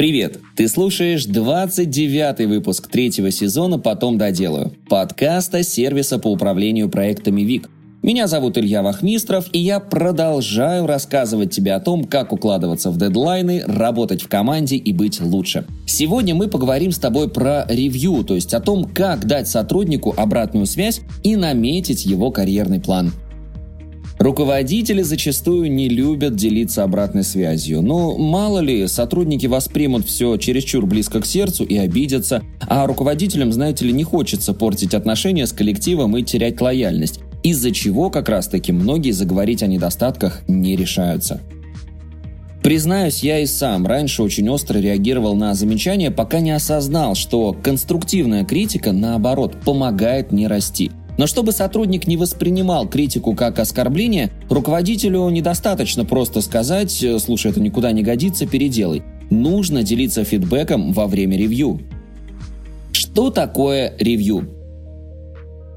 Привет! Ты слушаешь 29 выпуск третьего сезона «Потом доделаю» подкаста сервиса по управлению проектами ВИК. Меня зовут Илья Вахмистров, и я продолжаю рассказывать тебе о том, как укладываться в дедлайны, работать в команде и быть лучше. Сегодня мы поговорим с тобой про ревью, то есть о том, как дать сотруднику обратную связь и наметить его карьерный план. Руководители зачастую не любят делиться обратной связью. Но мало ли, сотрудники воспримут все чересчур близко к сердцу и обидятся, а руководителям, знаете ли, не хочется портить отношения с коллективом и терять лояльность, из-за чего как раз-таки многие заговорить о недостатках не решаются. Признаюсь, я и сам раньше очень остро реагировал на замечания, пока не осознал, что конструктивная критика, наоборот, помогает не расти – но чтобы сотрудник не воспринимал критику как оскорбление, руководителю недостаточно просто сказать «Э, «слушай, это никуда не годится, переделай». Нужно делиться фидбэком во время ревью. Что такое ревью?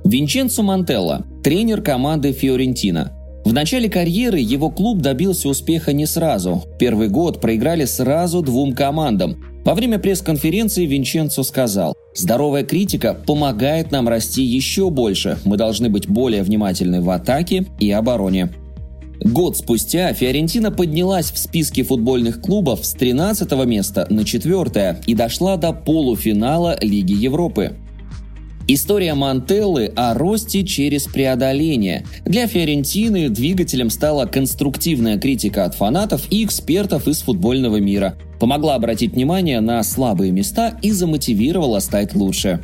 Винченцо Мантелло, тренер команды Фиорентина. В начале карьеры его клуб добился успеха не сразу. Первый год проиграли сразу двум командам, во время пресс-конференции Винченцо сказал, «Здоровая критика помогает нам расти еще больше. Мы должны быть более внимательны в атаке и обороне». Год спустя Фиорентина поднялась в списке футбольных клубов с 13 места на 4 и дошла до полуфинала Лиги Европы. История Мантеллы о росте через преодоление. Для Фиорентины двигателем стала конструктивная критика от фанатов и экспертов из футбольного мира. Помогла обратить внимание на слабые места и замотивировала стать лучше.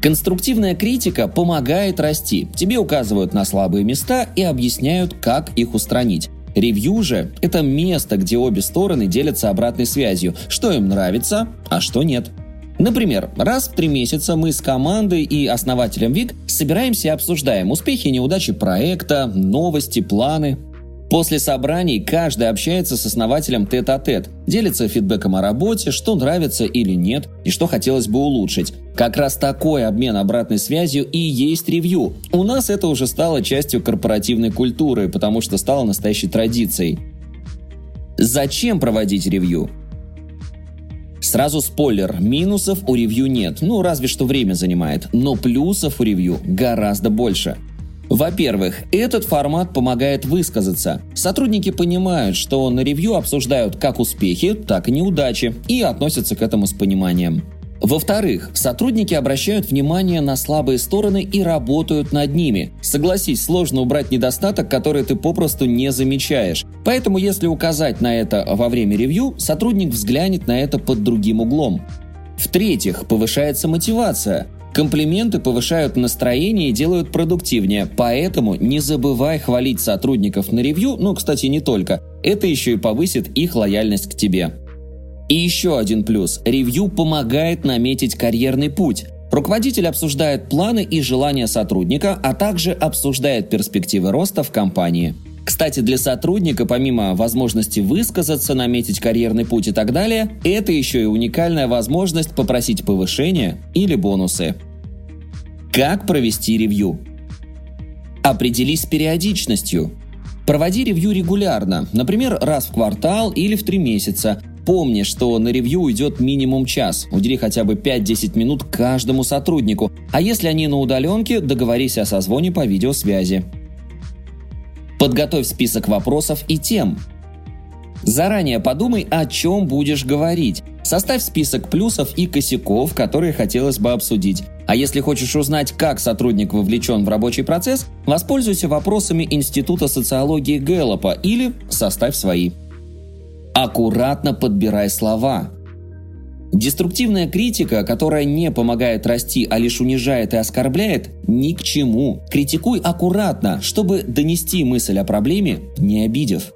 Конструктивная критика помогает расти. Тебе указывают на слабые места и объясняют, как их устранить. Ревью же – это место, где обе стороны делятся обратной связью, что им нравится, а что нет – Например, раз в три месяца мы с командой и основателем ВИК собираемся и обсуждаем успехи и неудачи проекта, новости, планы. После собраний каждый общается с основателем тет-а-тет, делится фидбэком о работе, что нравится или нет, и что хотелось бы улучшить. Как раз такой обмен обратной связью и есть ревью. У нас это уже стало частью корпоративной культуры, потому что стало настоящей традицией. Зачем проводить ревью? Сразу спойлер, минусов у ревью нет, ну разве что время занимает, но плюсов у ревью гораздо больше. Во-первых, этот формат помогает высказаться. Сотрудники понимают, что на ревью обсуждают как успехи, так и неудачи и относятся к этому с пониманием. Во-вторых, сотрудники обращают внимание на слабые стороны и работают над ними. Согласись, сложно убрать недостаток, который ты попросту не замечаешь. Поэтому если указать на это во время ревью, сотрудник взглянет на это под другим углом. В-третьих, повышается мотивация. Комплименты повышают настроение и делают продуктивнее, поэтому не забывай хвалить сотрудников на ревью, ну, кстати, не только. Это еще и повысит их лояльность к тебе. И еще один плюс. Ревью помогает наметить карьерный путь. Руководитель обсуждает планы и желания сотрудника, а также обсуждает перспективы роста в компании. Кстати, для сотрудника, помимо возможности высказаться, наметить карьерный путь и так далее, это еще и уникальная возможность попросить повышения или бонусы. Как провести ревью? Определись с периодичностью. Проводи ревью регулярно, например, раз в квартал или в три месяца, Помни, что на ревью уйдет минимум час. Удели хотя бы 5-10 минут каждому сотруднику. А если они на удаленке, договорись о созвоне по видеосвязи. Подготовь список вопросов и тем. Заранее подумай, о чем будешь говорить. Составь список плюсов и косяков, которые хотелось бы обсудить. А если хочешь узнать, как сотрудник вовлечен в рабочий процесс, воспользуйся вопросами Института социологии Гэллопа или составь свои. Аккуратно подбирай слова. Деструктивная критика, которая не помогает расти, а лишь унижает и оскорбляет, ни к чему. Критикуй аккуратно, чтобы донести мысль о проблеме, не обидев.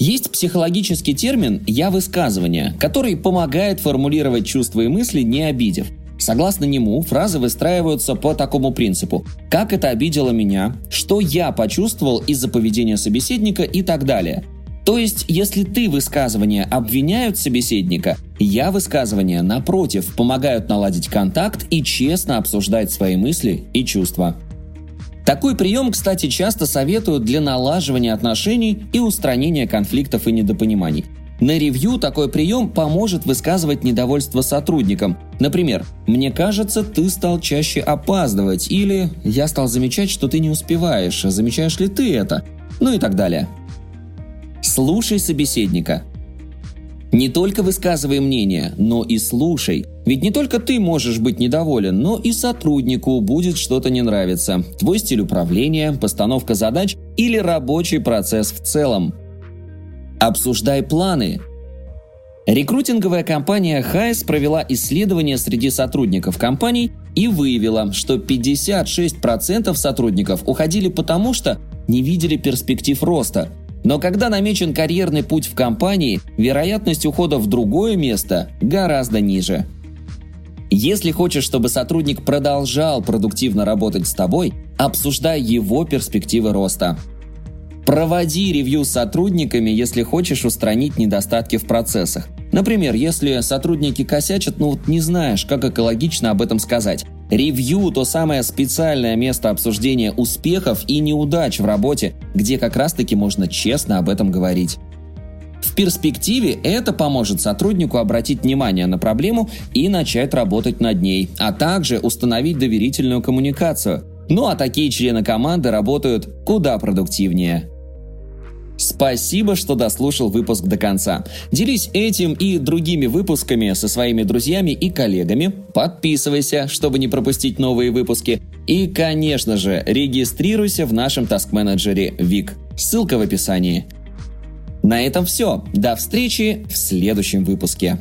Есть психологический термин «я высказывание», который помогает формулировать чувства и мысли, не обидев. Согласно нему, фразы выстраиваются по такому принципу. Как это обидело меня? Что я почувствовал из-за поведения собеседника и так далее – то есть, если ты высказывания обвиняют собеседника, я высказывания, напротив, помогают наладить контакт и честно обсуждать свои мысли и чувства. Такой прием, кстати, часто советуют для налаживания отношений и устранения конфликтов и недопониманий. На ревью такой прием поможет высказывать недовольство сотрудникам. Например, «Мне кажется, ты стал чаще опаздывать» или «Я стал замечать, что ты не успеваешь, замечаешь ли ты это?» Ну и так далее. Слушай собеседника. Не только высказывай мнение, но и слушай. Ведь не только ты можешь быть недоволен, но и сотруднику будет что-то не нравиться. Твой стиль управления, постановка задач или рабочий процесс в целом. Обсуждай планы. Рекрутинговая компания Хайс провела исследование среди сотрудников компаний и выявила, что 56% сотрудников уходили потому, что не видели перспектив роста. Но когда намечен карьерный путь в компании, вероятность ухода в другое место гораздо ниже. Если хочешь, чтобы сотрудник продолжал продуктивно работать с тобой, обсуждай его перспективы роста. Проводи ревью с сотрудниками, если хочешь устранить недостатки в процессах. Например, если сотрудники косячат, но вот не знаешь, как экологично об этом сказать. Ревью – то самое специальное место обсуждения успехов и неудач в работе, где как раз-таки можно честно об этом говорить. В перспективе это поможет сотруднику обратить внимание на проблему и начать работать над ней, а также установить доверительную коммуникацию. Ну а такие члены команды работают куда продуктивнее. Спасибо, что дослушал выпуск до конца. Делись этим и другими выпусками со своими друзьями и коллегами. Подписывайся, чтобы не пропустить новые выпуски. И, конечно же, регистрируйся в нашем таск-менеджере ВИК. Ссылка в описании. На этом все. До встречи в следующем выпуске.